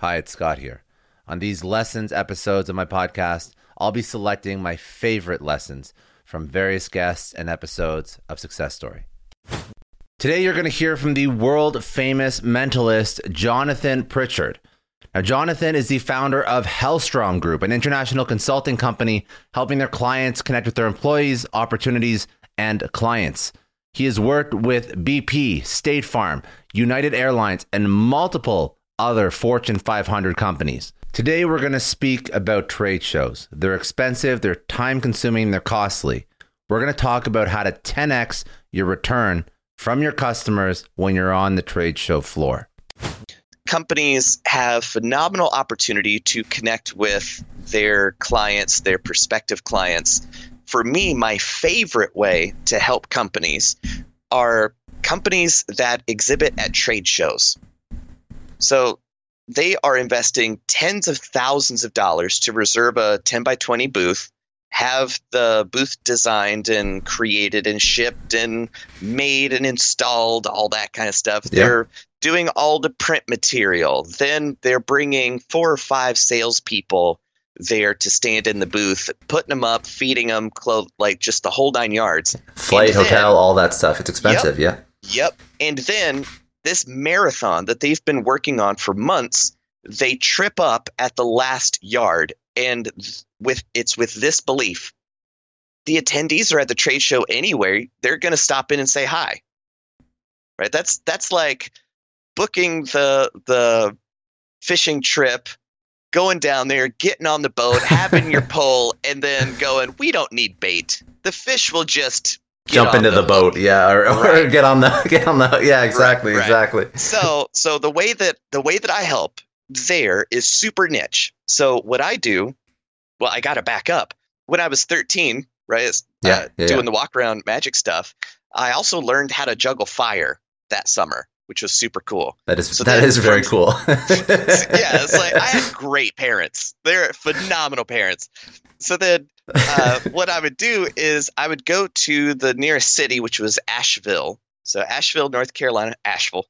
Hi, it's Scott here. On these lessons episodes of my podcast, I'll be selecting my favorite lessons from various guests and episodes of Success Story. Today, you're going to hear from the world famous mentalist Jonathan Pritchard. Now, Jonathan is the founder of Hellstrom Group, an international consulting company helping their clients connect with their employees, opportunities, and clients. He has worked with BP, State Farm, United Airlines, and multiple other Fortune 500 companies. Today, we're going to speak about trade shows. They're expensive, they're time consuming, they're costly. We're going to talk about how to 10x your return from your customers when you're on the trade show floor. Companies have phenomenal opportunity to connect with their clients, their prospective clients. For me, my favorite way to help companies are companies that exhibit at trade shows. So they are investing tens of thousands of dollars to reserve a 10 by 20 booth, have the booth designed and created and shipped and made and installed, all that kind of stuff. Yeah. They're doing all the print material. Then they're bringing four or five salespeople there to stand in the booth, putting them up, feeding them, clothes, like just the whole nine yards. Flight, then, hotel, all that stuff. It's expensive, yep, yeah. Yep. And then this marathon that they've been working on for months, they trip up at the last yard, and with it's with this belief, the attendees are at the trade show anyway. They're going to stop in and say hi. Right? That's that's like booking the the fishing trip going down there, getting on the boat, having your pole, and then going, we don't need bait. The fish will just jump into the, the boat, yeah, or, right. or, get on the get on the yeah, exactly, right, right. exactly. So so the way that the way that I help there is super niche. So what I do, well, I got to back up. When I was 13, right, yeah, uh, yeah doing yeah. the walk around magic stuff, I also learned how to juggle fire that summer which was super cool. That is so that is very cool. yeah, it's like I had great parents. They're phenomenal parents. So then uh, what I would do is I would go to the nearest city, which was Asheville. So Asheville, North Carolina, Asheville.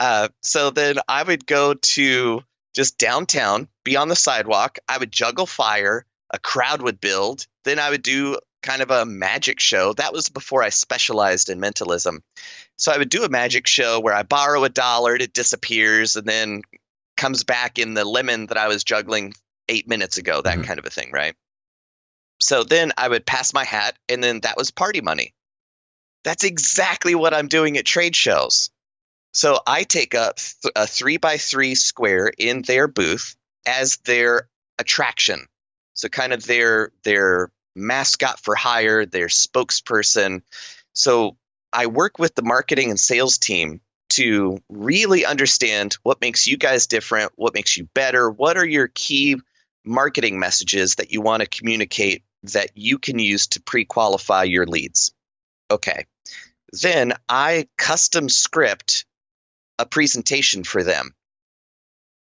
Uh, so then I would go to just downtown, be on the sidewalk. I would juggle fire. A crowd would build. Then I would do kind of a magic show. That was before I specialized in mentalism. So I would do a magic show where I borrow a dollar, it disappears, and then comes back in the lemon that I was juggling eight minutes ago, that mm-hmm. kind of a thing, right? So then I would pass my hat, and then that was party money. That's exactly what I'm doing at trade shows. So I take up a three by three square in their booth as their attraction. So kind of their their mascot for hire, their spokesperson. So I work with the marketing and sales team to really understand what makes you guys different, what makes you better, what are your key marketing messages that you want to communicate that you can use to pre qualify your leads. Okay. Then I custom script a presentation for them.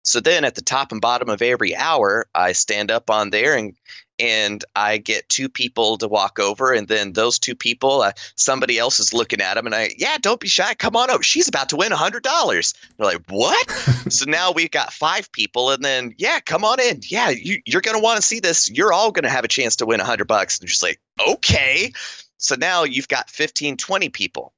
So then at the top and bottom of every hour, I stand up on there and and I get two people to walk over, and then those two people, uh, somebody else is looking at them, and I, yeah, don't be shy, come on over. She's about to win a hundred dollars. They're like, what? so now we've got five people, and then yeah, come on in. Yeah, you, are gonna want to see this. You're all gonna have a chance to win a hundred bucks. And just like, okay. So now you've got 15, 20 people.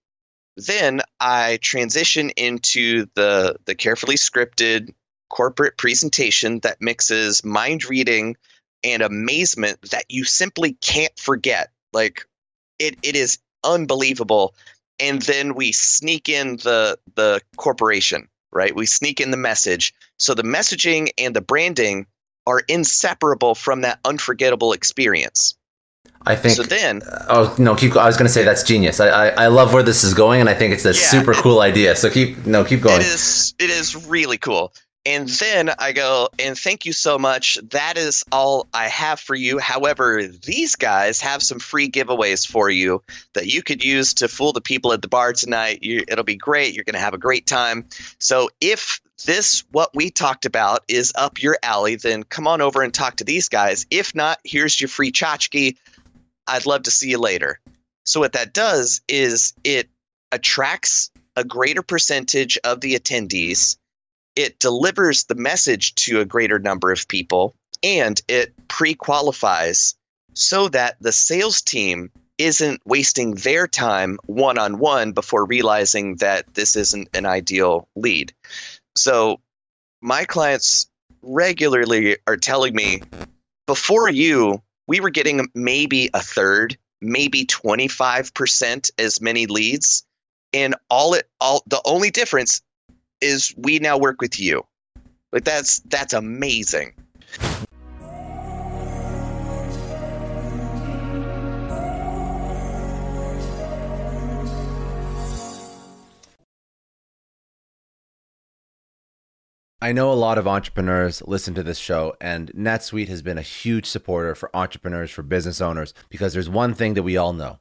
Then I transition into the the carefully scripted corporate presentation that mixes mind reading and amazement that you simply can't forget. Like it, it is unbelievable. And then we sneak in the the corporation, right? We sneak in the message. So the messaging and the branding are inseparable from that unforgettable experience. I think. So then, uh, oh no, keep. I was going to say that's genius. I, I, I love where this is going, and I think it's a yeah, super cool idea. So keep no, keep going. It is. It is really cool. And then I go, and thank you so much. That is all I have for you. However, these guys have some free giveaways for you that you could use to fool the people at the bar tonight. You, it'll be great. You're going to have a great time. So if this, what we talked about, is up your alley, then come on over and talk to these guys. If not, here's your free tchotchke. I'd love to see you later. So what that does is it attracts a greater percentage of the attendees it delivers the message to a greater number of people and it pre qualifies so that the sales team isn't wasting their time one on one before realizing that this isn't an ideal lead. So, my clients regularly are telling me before you, we were getting maybe a third, maybe 25% as many leads. And all it all the only difference is we now work with you. Like that's that's amazing. I know a lot of entrepreneurs listen to this show, and NetSuite has been a huge supporter for entrepreneurs, for business owners, because there's one thing that we all know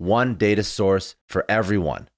one data source for everyone.